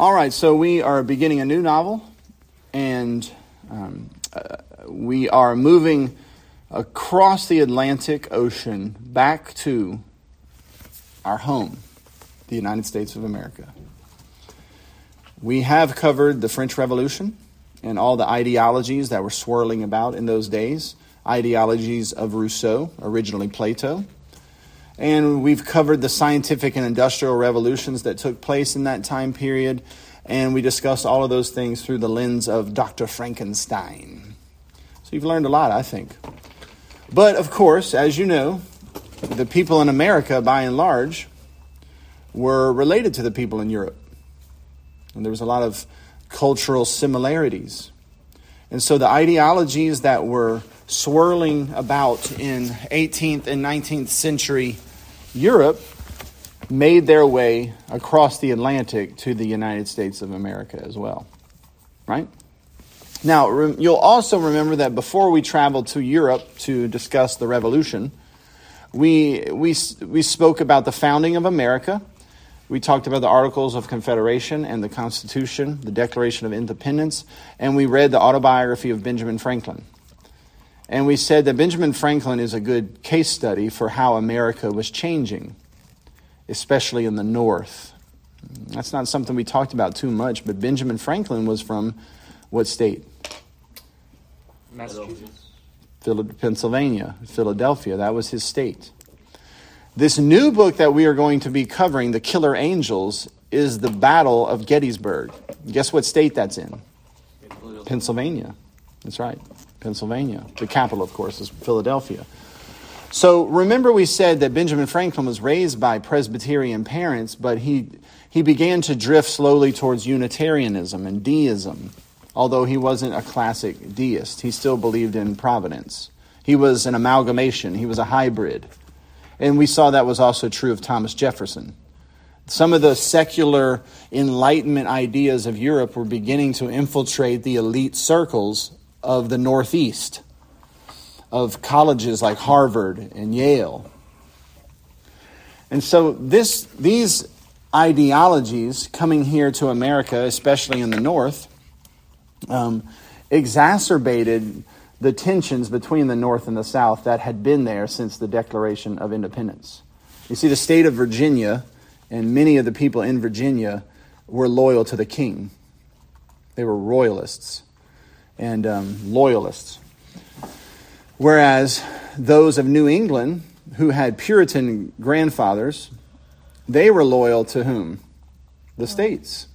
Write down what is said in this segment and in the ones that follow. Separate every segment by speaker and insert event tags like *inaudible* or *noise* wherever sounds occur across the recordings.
Speaker 1: All right, so we are beginning a new novel, and um, uh, we are moving across the Atlantic Ocean back to our home, the United States of America. We have covered the French Revolution and all the ideologies that were swirling about in those days, ideologies of Rousseau, originally Plato. And we've covered the scientific and industrial revolutions that took place in that time period. And we discussed all of those things through the lens of Dr. Frankenstein. So you've learned a lot, I think. But of course, as you know, the people in America, by and large, were related to the people in Europe. And there was a lot of cultural similarities. And so the ideologies that were swirling about in 18th and 19th century Europe made their way across the Atlantic to the United States of America as well. Right? Now, you'll also remember that before we traveled to Europe to discuss the revolution, we, we, we spoke about the founding of America. We talked about the Articles of Confederation and the Constitution, the Declaration of Independence, and we read the autobiography of Benjamin Franklin. And we said that Benjamin Franklin is a good case study for how America was changing, especially in the North. That's not something we talked about too much, but Benjamin Franklin was from what state?
Speaker 2: Massachusetts.
Speaker 1: Pennsylvania, Philadelphia. That was his state. This new book that we are going to be covering, The Killer Angels, is the Battle of Gettysburg. Guess what state that's in? Pennsylvania. That's right. Pennsylvania. The capital, of course, is Philadelphia. So remember, we said that Benjamin Franklin was raised by Presbyterian parents, but he, he began to drift slowly towards Unitarianism and deism, although he wasn't a classic deist. He still believed in providence. He was an amalgamation, he was a hybrid. And we saw that was also true of Thomas Jefferson. Some of the secular Enlightenment ideas of Europe were beginning to infiltrate the elite circles of the Northeast, of colleges like Harvard and Yale. And so this, these ideologies coming here to America, especially in the North, um, exacerbated the tensions between the North and the South that had been there since the Declaration of Independence. You see, the state of Virginia and many of the people in Virginia were loyal to the king. They were royalists and um, loyalists. Whereas those of New England who had Puritan grandfathers, they were loyal to whom? The states.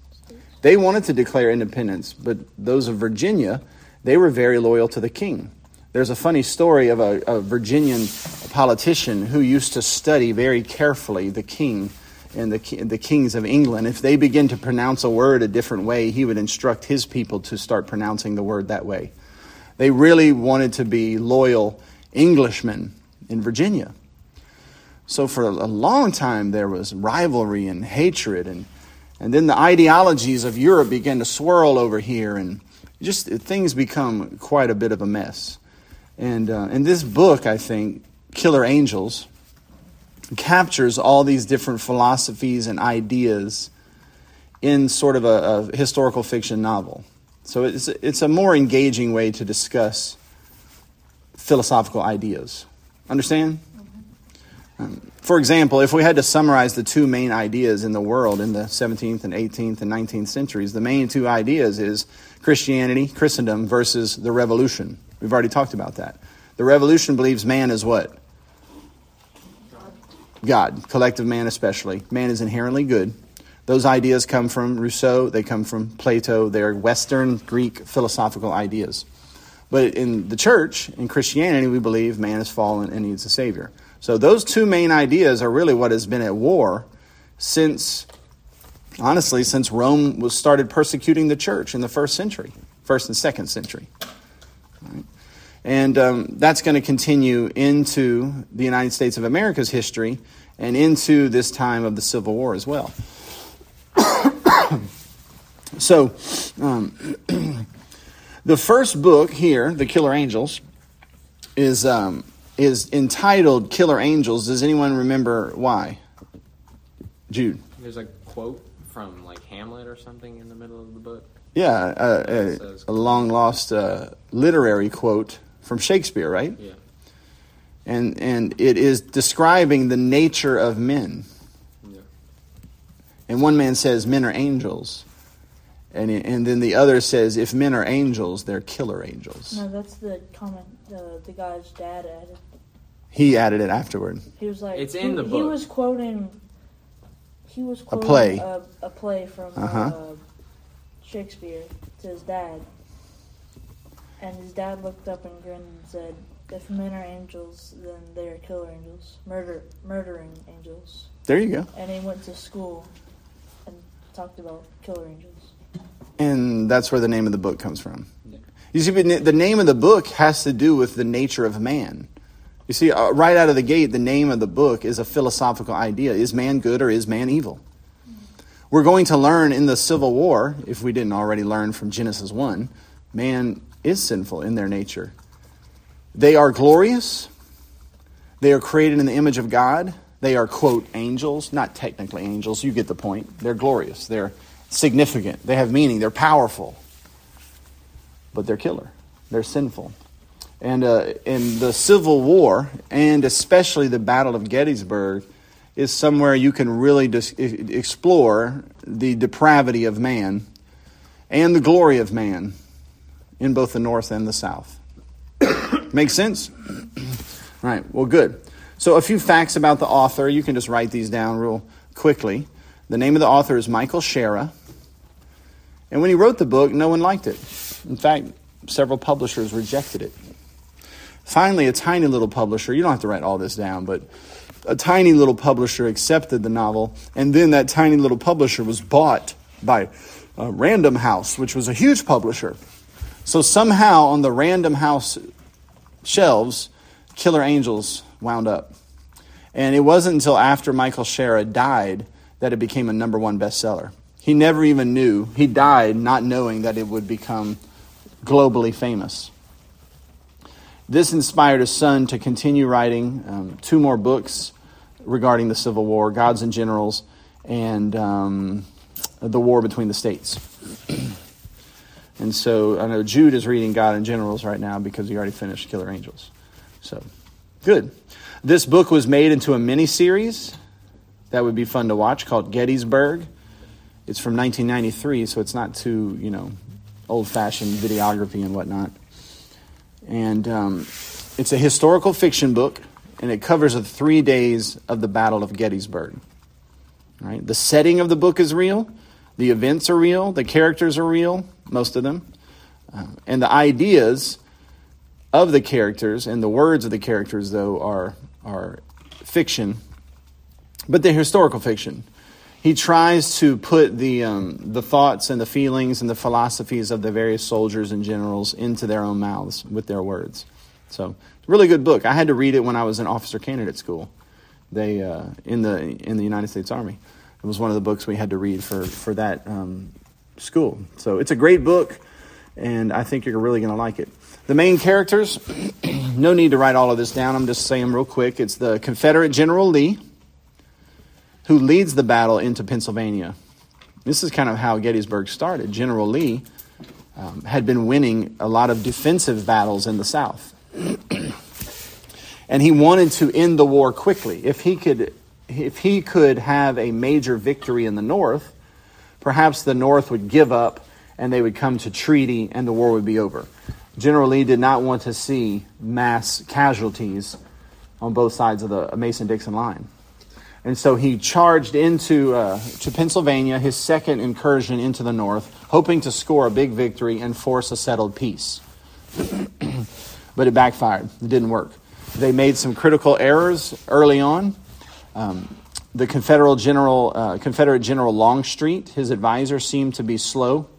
Speaker 1: They wanted to declare independence, but those of Virginia, they were very loyal to the king. There's a funny story of a, a Virginian politician who used to study very carefully the king and the, the kings of England, if they begin to pronounce a word a different way, he would instruct his people to start pronouncing the word that way. They really wanted to be loyal Englishmen in Virginia. So for a long time, there was rivalry and hatred, and, and then the ideologies of Europe began to swirl over here, and just things become quite a bit of a mess. And uh, in this book, I think, Killer Angels, captures all these different philosophies and ideas in sort of a, a, historical fiction novel. So it's, it's a more engaging way to discuss philosophical ideas. Understand? Um, for example, if we had to summarize the two main ideas in the world in the 17th and 18th and 19th centuries, the main two ideas is Christianity, Christendom, versus the revolution. We've already talked about that. The revolution believes man is what? God, collective man especially. Man is inherently good. Those ideas come from Rousseau, they come from Plato, they're Western Greek philosophical ideas. But in the church, in Christianity, we believe man is fallen and needs a Savior. So those two main ideas are really what has been at war since, honestly, since Rome was started persecuting the church in the first century, first and second century. And um, that's going to continue into the United States of America's history and into this time of the Civil War as well. *coughs* so, um, *clears throat* the first book here, The Killer Angels, is, um, is entitled Killer Angels. Does anyone remember why? Jude.
Speaker 2: There's a quote from like Hamlet or something in the middle of the book.
Speaker 1: Yeah, uh, a, a long lost uh, literary quote from Shakespeare, right?
Speaker 2: Yeah.
Speaker 1: And and it is describing the nature of men.
Speaker 2: Yeah.
Speaker 1: And one man says men are angels. And, and then the other says if men are angels, they're killer angels.
Speaker 3: No, that's the comment uh, the guy's dad added.
Speaker 1: He added it afterward.
Speaker 3: He was like,
Speaker 2: It's
Speaker 3: he,
Speaker 2: in the
Speaker 3: He was quoting. He was quoting
Speaker 1: play.
Speaker 3: a, a play from
Speaker 1: Uh-huh.
Speaker 3: uh, Shakespeare to his dad, and his dad looked up and grinned and said, "If men are angels, then they are killer angels, murder murdering angels."
Speaker 1: There you go.
Speaker 3: And he went to school and talked about killer angels.
Speaker 1: And that's where the name of the book comes from.
Speaker 2: Yeah.
Speaker 1: You see, but the name of the book has to do with the nature of man. You see, uh, right out of the gate, the name of the book is a philosophical idea. Is man good or is man evil? We're going to learn in the Civil War, if we didn't already learn from Genesis 1, man is sinful in their nature. They are glorious. They are created in the image of God. They are, quote, angels. Not technically angels. You get the point. They're glorious. They're significant. They have meaning. They're powerful. But they're killer. They're sinful. And uh, in the Civil War, and especially the Battle of Gettysburg, is somewhere you can really dis- explore the depravity of man and the glory of man in both the North and the South. Make sense? All right, well, good. So, a few facts about the author. You can just write these down real quickly. The name of the author is Michael Shaara. And when he wrote the book, no one liked it. In fact, several publishers rejected it. Finally, a tiny little publisher, you don't have to write all this down, but a tiny little publisher accepted the novel, and then that tiny little publisher was bought by uh, Random House, which was a huge publisher. So somehow on the Random House shelves, Killer Angels wound up. And it wasn't until after Michael Shaara died that it became a number one bestseller. He never even knew. He died not knowing that it would become globally famous. This inspired his son to continue writing um, two more books regarding the Civil War Gods and Generals and um, the War Between the States. *clears throat* and so I know Jude is reading God and Generals right now because he already finished Killer Angels. So, good. This book was made into a mini series that would be fun to watch called Gettysburg. It's from 1993, so it's not too, you know, old fashioned videography and whatnot. And um, it's a historical fiction book, and it covers the three days of the Battle of Gettysburg. Right? The setting of the book is real, the events are real, the characters are real, most of them, uh, and the ideas of the characters and the words of the characters, though, are are fiction, but they're historical fiction. He tries to put the um, the thoughts and the feelings and the philosophies of the various soldiers and generals into their own mouths with their words. So, really good book. I had to read it when I was in officer candidate school. They uh, in the in the United States Army. It was one of the books we had to read for for that um, school. So it's a great book, and I think you're really going to like it. The main characters. *clears throat* no need to write all of this down. I'm just saying them real quick. It's the Confederate General Lee who leads the battle into Pennsylvania. This is kind of how Gettysburg started. General Lee um, had been winning a lot of defensive battles in the South. *clears throat* and he wanted to end the war quickly. If he could if he could have a major victory in the North, perhaps the North would give up and they would come to treaty and the war would be over. General Lee did not want to see mass casualties on both sides of the Mason-Dixon line. And so he charged into uh, to Pennsylvania, his second incursion into the north, hoping to score a big victory and force a settled peace. *clears throat* but it backfired. It didn't work. They made some critical errors early on. Um, the Confederate General, uh, Confederate General Longstreet, his advisor, seemed to be slow.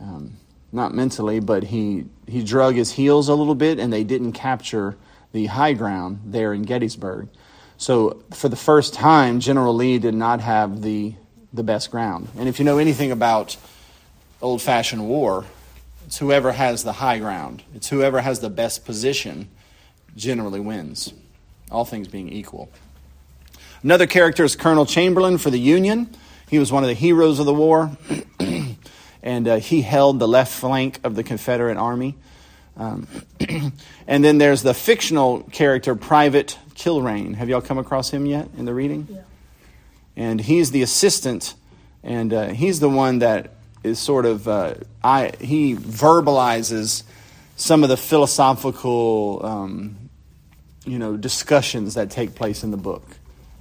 Speaker 1: Um, not mentally, but he, he drug his heels a little bit, and they didn't capture the high ground there in Gettysburg. So, for the first time, General Lee did not have the, the best ground. And if you know anything about old fashioned war, it's whoever has the high ground, it's whoever has the best position generally wins, all things being equal. Another character is Colonel Chamberlain for the Union. He was one of the heroes of the war, *clears throat* and uh, he held the left flank of the Confederate Army. Um, *clears throat* and then there's the fictional character, Private Kilrain. Have y'all come across him yet in the reading?
Speaker 3: Yeah.
Speaker 1: And he's the assistant, and uh, he's the one that is sort of, uh, I, he verbalizes some of the philosophical, um, you know, discussions that take place in the book.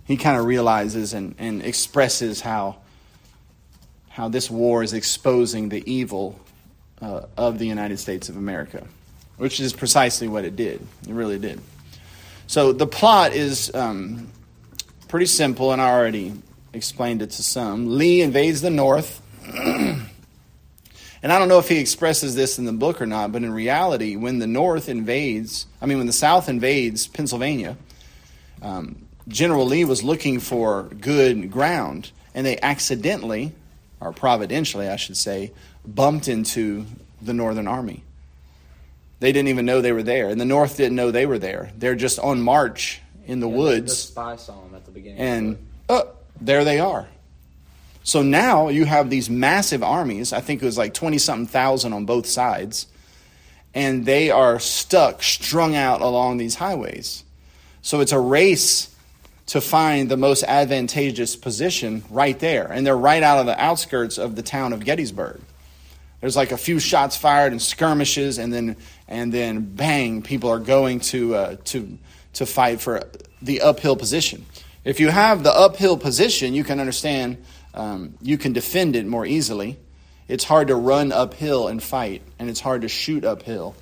Speaker 1: He kind of realizes and, and expresses how, how this war is exposing the evil uh, of the United States of America, which is precisely what it did. It really did. So the plot is um, pretty simple, and I already explained it to some. Lee invades the North. *clears throat* and I don't know if he expresses this in the book or not, but in reality, when the North invades, I mean, when the South invades Pennsylvania, um, General Lee was looking for good ground, and they accidentally, or providentially, I should say, bumped into the Northern Army. They didn't even know they were there, and the North didn't know they were there. They're just on march in the
Speaker 2: Yeah,
Speaker 1: woods,
Speaker 2: The spy saw them at the beginning.
Speaker 1: and oh, there they are. So now you have these massive armies. I think it was like 20 something thousand on both sides. And they are stuck, strung out along these highways. So it's a race to find the most advantageous position right there. And they're right out of the outskirts of the town of Gettysburg. There's like a few shots fired and skirmishes, and then and then bang, people are going to uh, to to fight for the uphill position. If you have the uphill position, you can understand um, you can defend it more easily. It's hard to run uphill and fight, and it's hard to shoot uphill.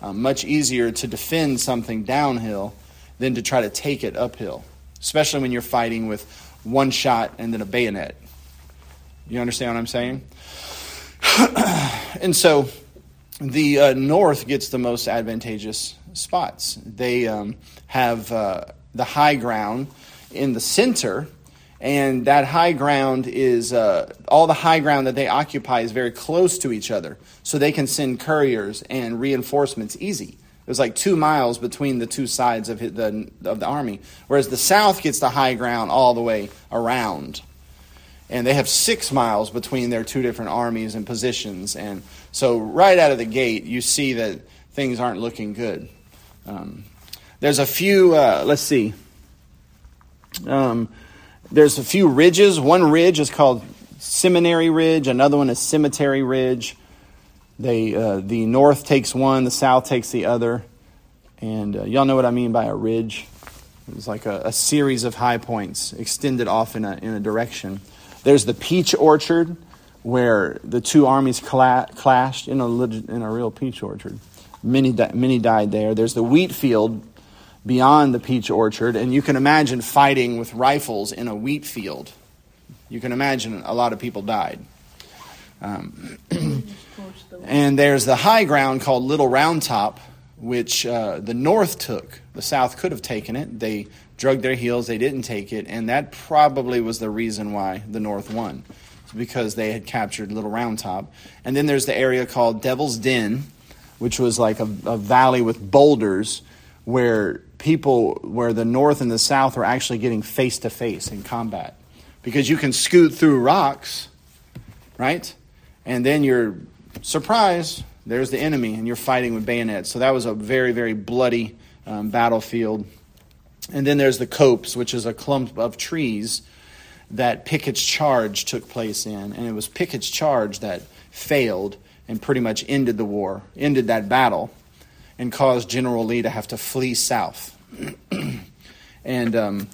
Speaker 1: Um, much easier to defend something downhill than to try to take it uphill, especially when you're fighting with one shot and then a bayonet. You understand what I'm saying? *clears throat* and so the uh, North gets the most advantageous spots. They um, have uh, the high ground in the center, and that high ground is uh, all the high ground that they occupy is very close to each other, so they can send couriers and reinforcements easy. There's like two miles between the two sides of the of the army, whereas the South gets the high ground all the way around and they have six miles between their two different armies and positions. And so, right out of the gate, you see that things aren't looking good. Um, there's a few, uh, let's see, um, there's a few ridges. One ridge is called Seminary Ridge, another one is Cemetery Ridge. They, uh, the north takes one, the south takes the other. And uh, y'all know what I mean by a ridge. It's like a, a series of high points extended off in a, in a direction. There's the peach orchard where the two armies cla- clashed in a, leg- in a real peach orchard. Many, di- many died there. There's the wheat field beyond the peach orchard, and you can imagine fighting with rifles in a wheat field. You can imagine a lot of people died. Um, *clears throat* and there's the high ground called Little Round Top, which uh, the North took. The South could have taken it. They drug their heels. They didn't take it, and that probably was the reason why the North won, because they had captured Little Round Top. And then there's the area called Devil's Den, which was like a, a valley with boulders, where people, where the North and the South were actually getting face to face in combat, because you can scoot through rocks, right? And then you're surprised, there's the enemy, and you're fighting with bayonets. So that was a very, very bloody um, battlefield. And then there's the copse, which is a clump of trees that Pickett's charge took place in. And it was Pickett's charge that failed and pretty much ended the war, ended that battle, and caused General Lee to have to flee south. *clears throat* and um,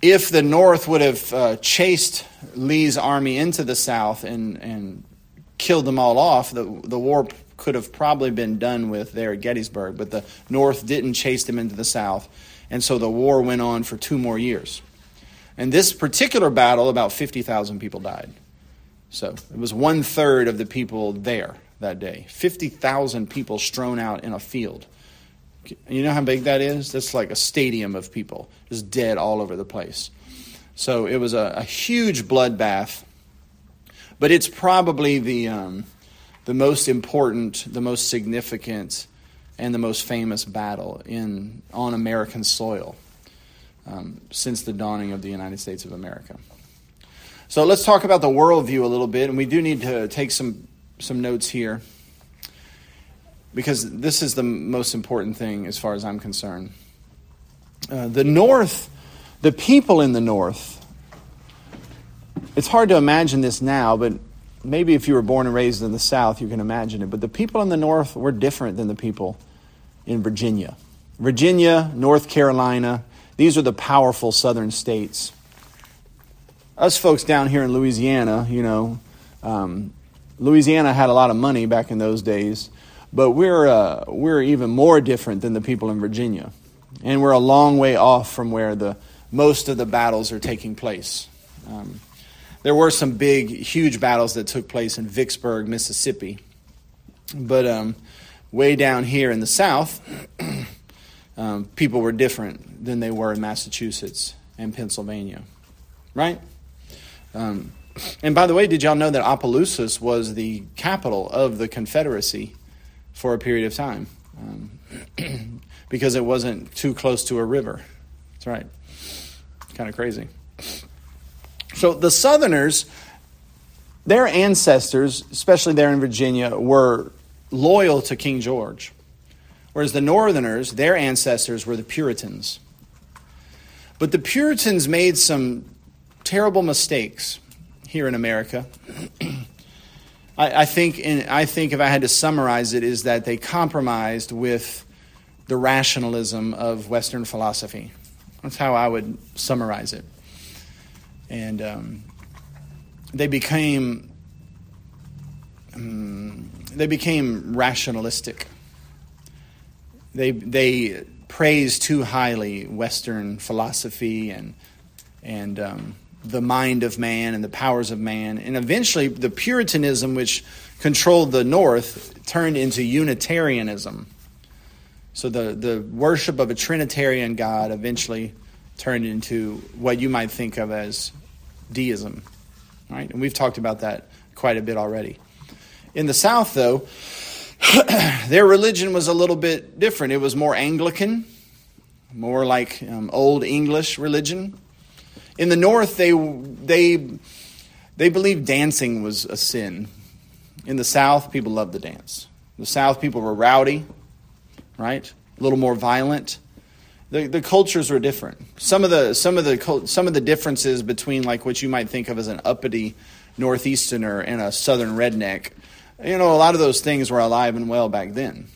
Speaker 1: if the North would have uh, chased Lee's army into the South and, and killed them all off, the, the war could have probably been done with there at Gettysburg. But the North didn't chase them into the South, and so the war went on for two more years. And this particular battle, about 50,000 people died. So it was one third of the people there that day. 50,000 people strewn out in a field. You know how big that is? That's like a stadium of people just dead all over the place. So it was a, a huge bloodbath, but it's probably the, um, the most important, the most significant, and the most famous battle in, on American soil um, since the dawning of the United States of America. So let's talk about the worldview a little bit, and we do need to take some some notes here because this is the most important thing as far as I'm concerned. Uh, the North, the people in the North, it's hard to imagine this now, but maybe if you were born and raised in the South, you can imagine it. But the people in the North were different than the people in Virginia. Virginia, North Carolina, these are the powerful southern states. Us folks down here in Louisiana, you know, um, Louisiana had a lot of money back in those days, but we're, uh, we're even more different than the people in Virginia. And we're a long way off from where the, most of the battles are taking place. Um, there were some big, huge battles that took place in Vicksburg, Mississippi. But um, way down here in the South, *clears throat* um, people were different than they were in Massachusetts and Pennsylvania. Right? Um, and by the way, did y'all know that Opelousas was the capital of the Confederacy for a period of time? Um, *clears throat* because it wasn't too close to a river. That's right. Kind of crazy. So the Southerners, their ancestors, especially there in Virginia, were loyal to King George. Whereas the Northerners, their ancestors were the Puritans. But the Puritans made some terrible mistakes here in America. *clears throat* I, I, think in, I think if I had to summarize it, is that they compromised with the rationalism of Western philosophy. That's how I would summarize it. And um, they became um, they became rationalistic. They they praised too highly Western philosophy and and um, the mind of man and the powers of man, and eventually the Puritanism, which controlled the North, turned into Unitarianism. So the the worship of a Trinitarian God eventually turned into what you might think of as deism. Right? And we've talked about that quite a bit already. In the South, though, *clears throat* their religion was a little bit different. It was more Anglican, more like um, Old English religion. In the North, they, they, they believed dancing was a sin. In the South, people loved to dance. The South, people were rowdy, right? A little more violent the, the cultures were different. Some of the some of the some of the differences between like what you might think of as an uppity northeasterner and a southern redneck, you know, a lot of those things were alive and well back then.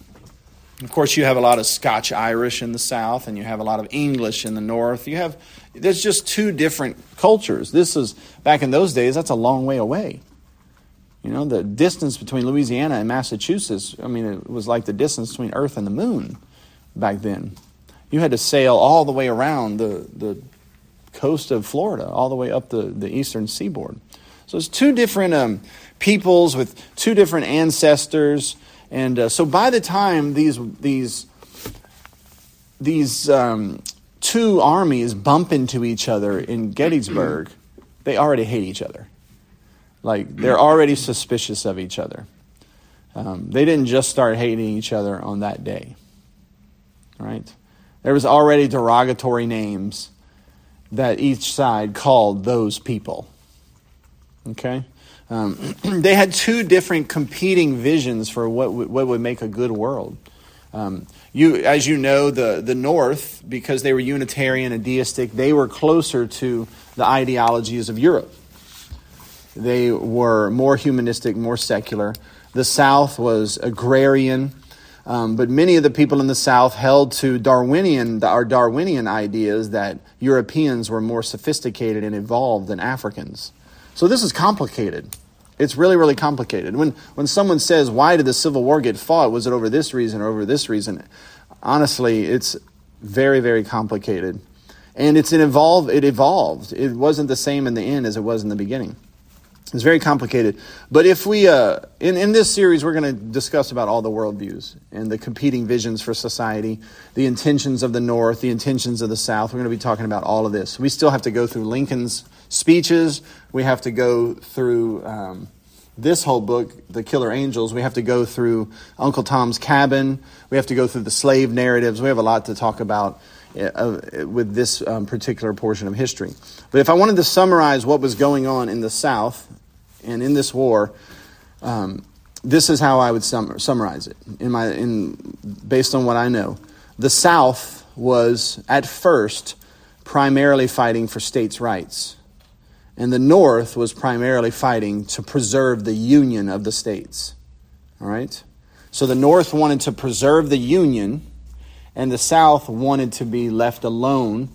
Speaker 1: Of course, you have a lot of Scotch Irish in the South, and you have a lot of English in the North. You have there's just two different cultures. This is back in those days. That's a long way away. You know, the distance between Louisiana and Massachusetts. I mean, it was like the distance between Earth and the Moon back then you had to sail all the way around the, the coast of Florida, all the way up the, the eastern seaboard. So it's two different um, peoples with two different ancestors. And uh, so by the time these, these, these um, two armies bump into each other in Gettysburg, they already hate each other. Like, they're already suspicious of each other. Um, they didn't just start hating each other on that day. Right? There was already derogatory names that each side called those people. Okay? Um, *clears throat* they had two different competing visions for what, w- what would make a good world. Um, you, as you know, the, the North, because they were Unitarian and deistic, they were closer to the ideologies of Europe. They were more humanistic, more secular. The South was agrarian um, but many of the people in the South held to Darwinian, our Darwinian ideas that Europeans were more sophisticated and evolved than Africans. So this is complicated. It's really, really complicated. When, when someone says, why did the Civil War get fought? Was it over this reason or over this reason? Honestly, it's very, very complicated. And it's an evolve, it evolved. It wasn't the same in the end as it was in the beginning. It's very complicated. But if we, uh, in, in this series, we're going to discuss about all the worldviews and the competing visions for society, the intentions of the North, the intentions of the South. We're going to be talking about all of this. We still have to go through Lincoln's speeches. We have to go through um, this whole book, The Killer Angels. We have to go through Uncle Tom's Cabin. We have to go through the slave narratives. We have a lot to talk about with this um, particular portion of history. But if I wanted to summarize what was going on in the South and in this war, um, this is how I would sum- summarize it in my, in, based on what I know. The South was at first primarily fighting for states' rights, and the North was primarily fighting to preserve the union of the states. All right? So the North wanted to preserve the union, and the South wanted to be left alone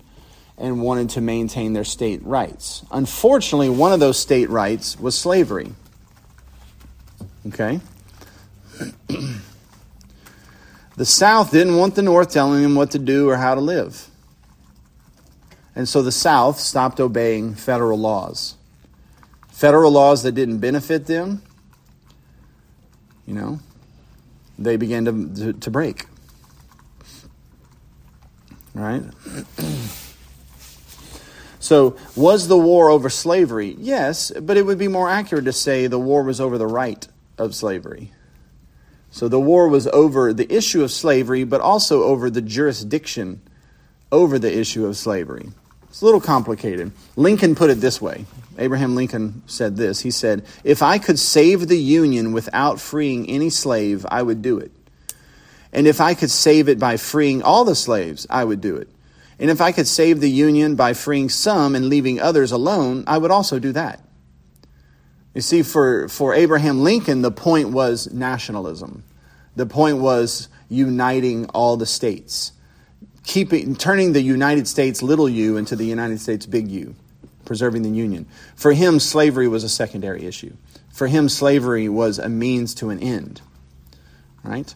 Speaker 1: and wanted to maintain their state rights. Unfortunately, one of those state rights was slavery. Okay? *clears throat* the South didn't want the North telling them what to do or how to live. And so the South stopped obeying federal laws. Federal laws that didn't benefit them, you know, they began to, to, to break. Right? *clears throat* so, was the war over slavery? Yes, but it would be more accurate to say the war was over the right of slavery. So, the war was over the issue of slavery, but also over the jurisdiction over the issue of slavery. It's a little complicated. Lincoln put it this way Abraham Lincoln said this. He said, If I could save the Union without freeing any slave, I would do it. And if I could save it by freeing all the slaves, I would do it. And if I could save the Union by freeing some and leaving others alone, I would also do that. You see, for, for Abraham Lincoln, the point was nationalism. The point was uniting all the states keeping, turning the United States little u into the United States big U, preserving the Union. For him, slavery was a secondary issue. For him, slavery was a means to an end. Right?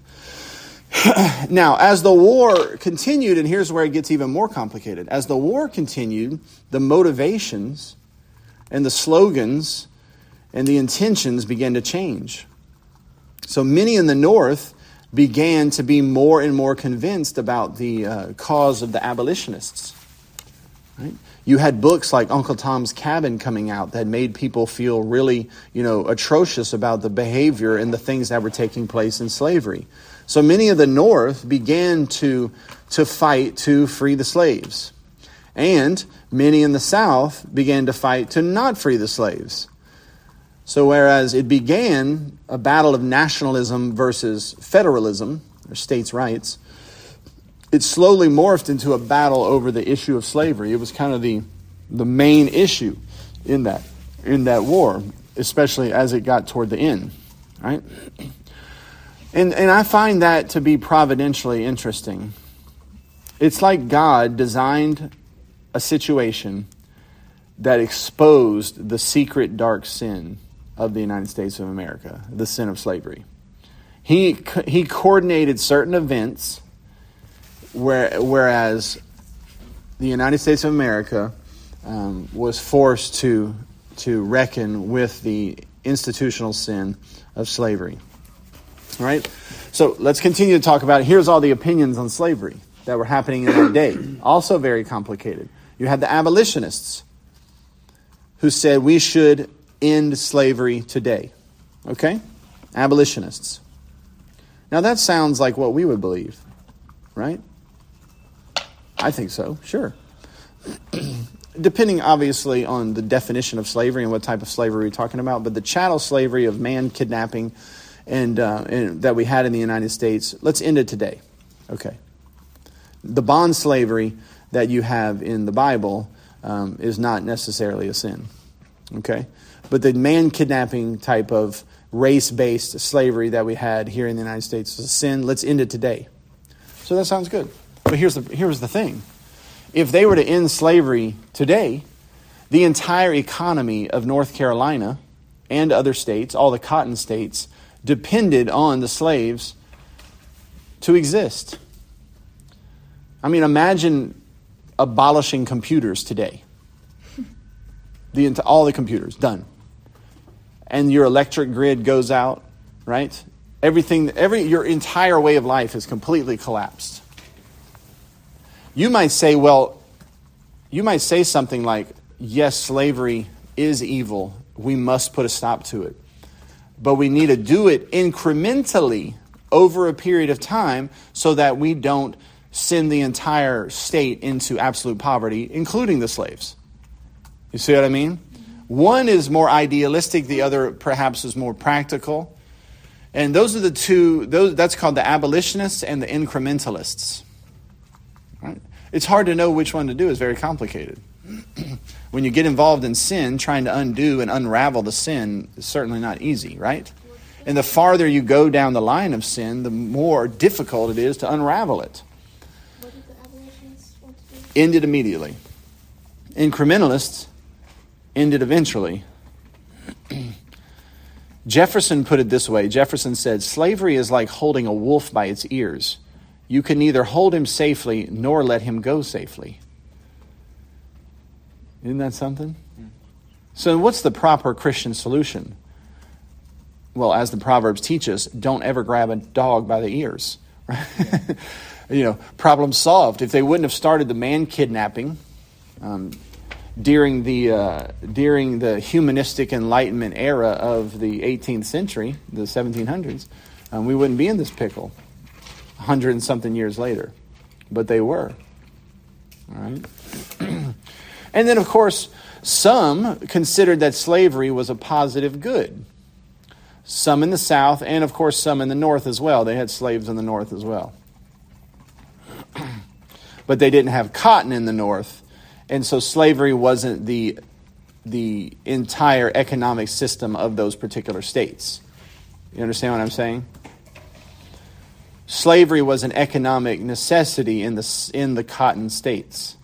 Speaker 1: *clears throat* now, as the war continued, and here's where it gets even more complicated. As the war continued, the motivations and the slogans and the intentions began to change. So many in the North began to be more and more convinced about the uh, cause of the abolitionists. Right? You had books like Uncle Tom's Cabin coming out that made people feel really, you know, atrocious about the behavior and the things that were taking place in slavery. So many of the North began to, to fight to free the slaves. And many in the South began to fight to not free the slaves. So, whereas it began a battle of nationalism versus federalism, or states' rights, it slowly morphed into a battle over the issue of slavery. It was kind of the, the main issue in that, in that war, especially as it got toward the end. Right? And, and I find that to be providentially interesting. It's like God designed a situation that exposed the secret dark sin of the United States of America, the sin of slavery. He, he coordinated certain events, where, whereas the United States of America um, was forced to, to reckon with the institutional sin of slavery. All right? So let's continue to talk about. Here's all the opinions on slavery that were happening in that day. Also, very complicated. You had the abolitionists who said we should end slavery today. Okay? Abolitionists. Now that sounds like what we would believe, right? I think so, sure. *clears throat* Depending, obviously, on the definition of slavery and what type of slavery we're talking about, but the chattel slavery of man kidnapping and, uh, and that we had in the United States, let's end it today. Okay. The bond slavery that you have in the Bible um, is not necessarily a sin. Okay? But the man kidnapping type of race based slavery that we had here in the United States is a sin. Let's end it today. So that sounds good. But here's the, here's the thing if they were to end slavery today, the entire economy of North Carolina and other states, all the cotton states, depended on the slaves to exist. I mean, imagine abolishing computers today. *laughs* The, all the computers, done and your electric grid goes out, right? Everything, every, your entire way of life is completely collapsed. You might say, well, you might say something like, yes, slavery is evil. We must put a stop to it. But we need to do it incrementally over a period of time so that we don't send the entire state into absolute poverty, including the slaves. You see what I mean? One is more idealistic, the other perhaps is more practical. And those are the two, those, that's called the abolitionists and the incrementalists. Right? It's hard to know which one to do, it's very complicated. *clears throat* when you get involved in sin, trying to undo and unravel the sin is certainly not easy, right? And the farther you go down the line of sin, the more difficult it is to unravel it.
Speaker 4: What did the abolitionists want to do?
Speaker 1: Ended immediately. Incrementalists ended eventually. *clears throat* Jefferson put it this way Jefferson said, Slavery is like holding a wolf by its ears. You can neither hold him safely nor let him go safely. Isn't that something? So, what's the proper Christian solution? Well, as the Proverbs teach us, don't ever grab a dog by the ears. *laughs* you know, problem solved. If they wouldn't have started the man kidnapping um, during the uh, during the humanistic Enlightenment era of the 18th century, the 1700s, um, we wouldn't be in this pickle. Hundred and something years later, but they were. All right. And then, of course, some considered that slavery was a positive good. Some in the South, and of course, some in the North as well. They had slaves in the North as well. *clears throat* but they didn't have cotton in the North, and so slavery wasn't the, the entire economic system of those particular states. You understand what I'm saying? Slavery was an economic necessity in the, in the cotton states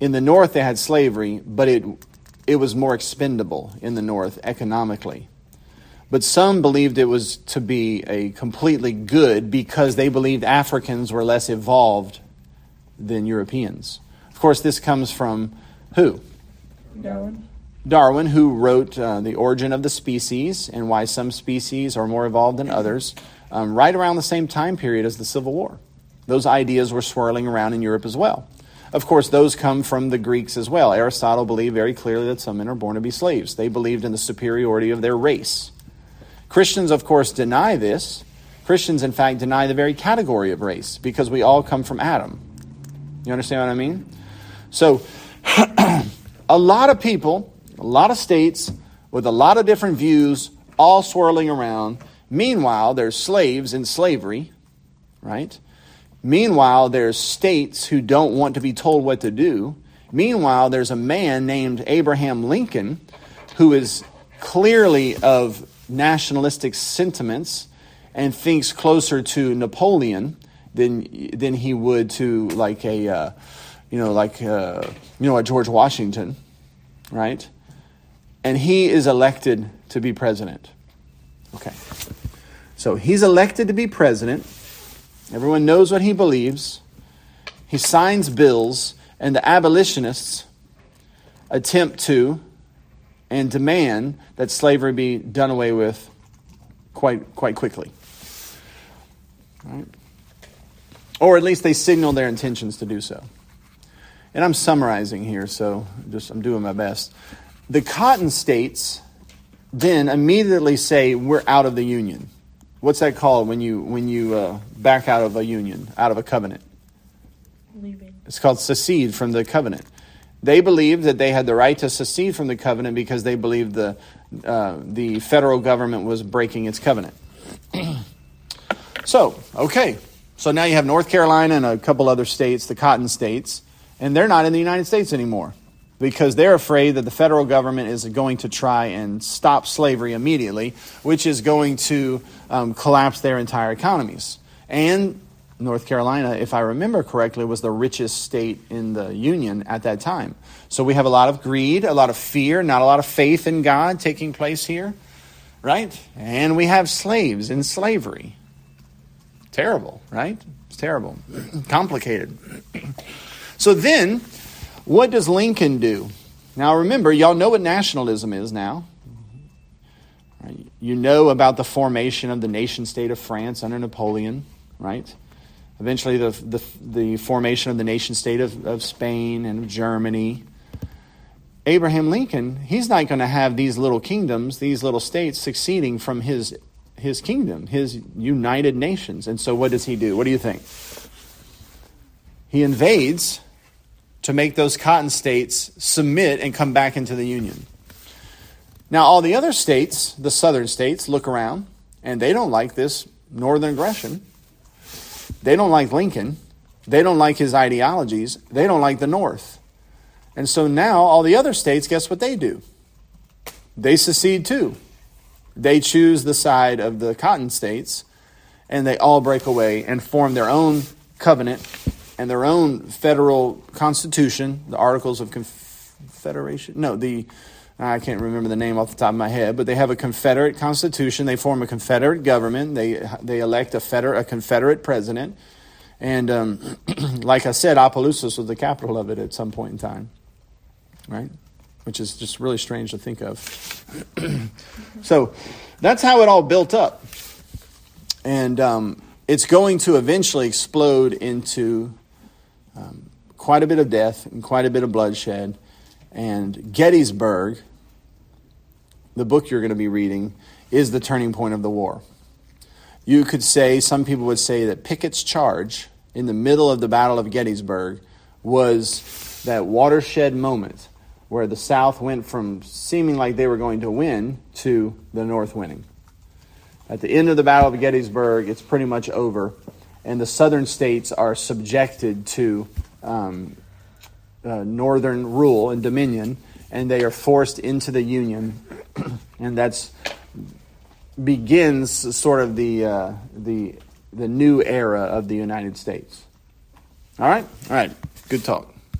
Speaker 1: in the north they had slavery, but it it was more expendable in the north economically. But some believed it was to be a completely good because they believed Africans were less evolved than Europeans. Of course, this comes from who?
Speaker 3: Darwin.
Speaker 1: Darwin, who wrote uh, The Origin of the Species and Why Some Species Are More Evolved Than Others, um, right around the same time period as the Civil War. Those ideas were swirling around in Europe as well. Of course, those come from the Greeks as well. Aristotle believed very clearly that some men are born to be slaves. They believed in the superiority of their race. Christians, of course, deny this. Christians, in fact, deny the very category of race because we all come from Adam. You understand what I mean? So, *clears throat* a lot of people, a lot of states with a lot of different views all swirling around. Meanwhile, there's slaves in slavery, right? Meanwhile, there's states who don't want to be told what to do. Meanwhile, there's a man named Abraham Lincoln who is clearly of nationalistic sentiments and thinks closer to Napoleon than than he would to like a uh, you know like uh, you know a George Washington, right? And he is elected to be president. Okay, so he's elected to be president. Everyone knows what he believes. He signs bills, and the abolitionists attempt to and demand that slavery be done away with quite, quite quickly. Right? Or at least they signal their intentions to do so. And I'm summarizing here, so just I'm doing my best. The cotton states then immediately say, We're out of the Union. What's that called when you when you uh, back out of a union, out of a covenant?
Speaker 3: Leaving.
Speaker 1: It's called secede from the covenant. They believed that they had the right to secede from the covenant because they believed the uh, the federal government was breaking its covenant. *clears throat* so, okay, so now you have North Carolina and a couple other states, the Cotton states, and they're not in the United States anymore because they're afraid that the federal government is going to try and stop slavery immediately, which is going to um, collapse their entire economies. And North Carolina, if I remember correctly, was the richest state in the Union at that time. So we have a lot of greed, a lot of fear, not a lot of faith in God taking place here, right? And we have slaves in slavery. Terrible, right? It's terrible. Complicated. So then, what does Lincoln do? Now remember, y'all know what nationalism is now. You know about the formation of the nation state of France under Napoleon, right? Eventually, the, the, the formation of the nation state of, of Spain and of Germany. Abraham Lincoln, he's not going to have these little kingdoms, these little states succeeding from his, his kingdom, his United Nations. And so, what does he do? What do you think? he invades to make those cotton states submit and come back into the Union. Now, all the other states, the southern states, look around and they don't like this northern aggression. They don't like Lincoln. They don't like his ideologies. They don't like the North. And so now all the other states, guess what they do? They secede too. They choose the side of the cotton states and they all break away and form their own covenant and their own federal constitution, the Articles of Confederation. No, the I can't remember the name off the top of my head, but they have a Confederate constitution. They form a Confederate government. They they elect a feder, a Confederate president, and um, *clears throat* like I said, Opelousas was the capital of it at some point in time, right? Which is just really strange to think of. *clears throat* so that's how it all built up, and um, it's going to eventually explode into um, quite a bit of death and quite a bit of bloodshed. And Gettysburg the book you're going to be reading, is the turning point of the war. You could say, some people would say that Pickett's charge in the middle of the Battle of Gettysburg was that watershed moment where the South went from seeming like they were going to win to the North winning. At the end of the Battle of Gettysburg, it's pretty much over, and the Southern states are subjected to um, uh, Northern rule and dominion, and they are forced into the Union *clears throat* and that's begins sort of the uh, the the new era of the United States. All right, all right, good talk.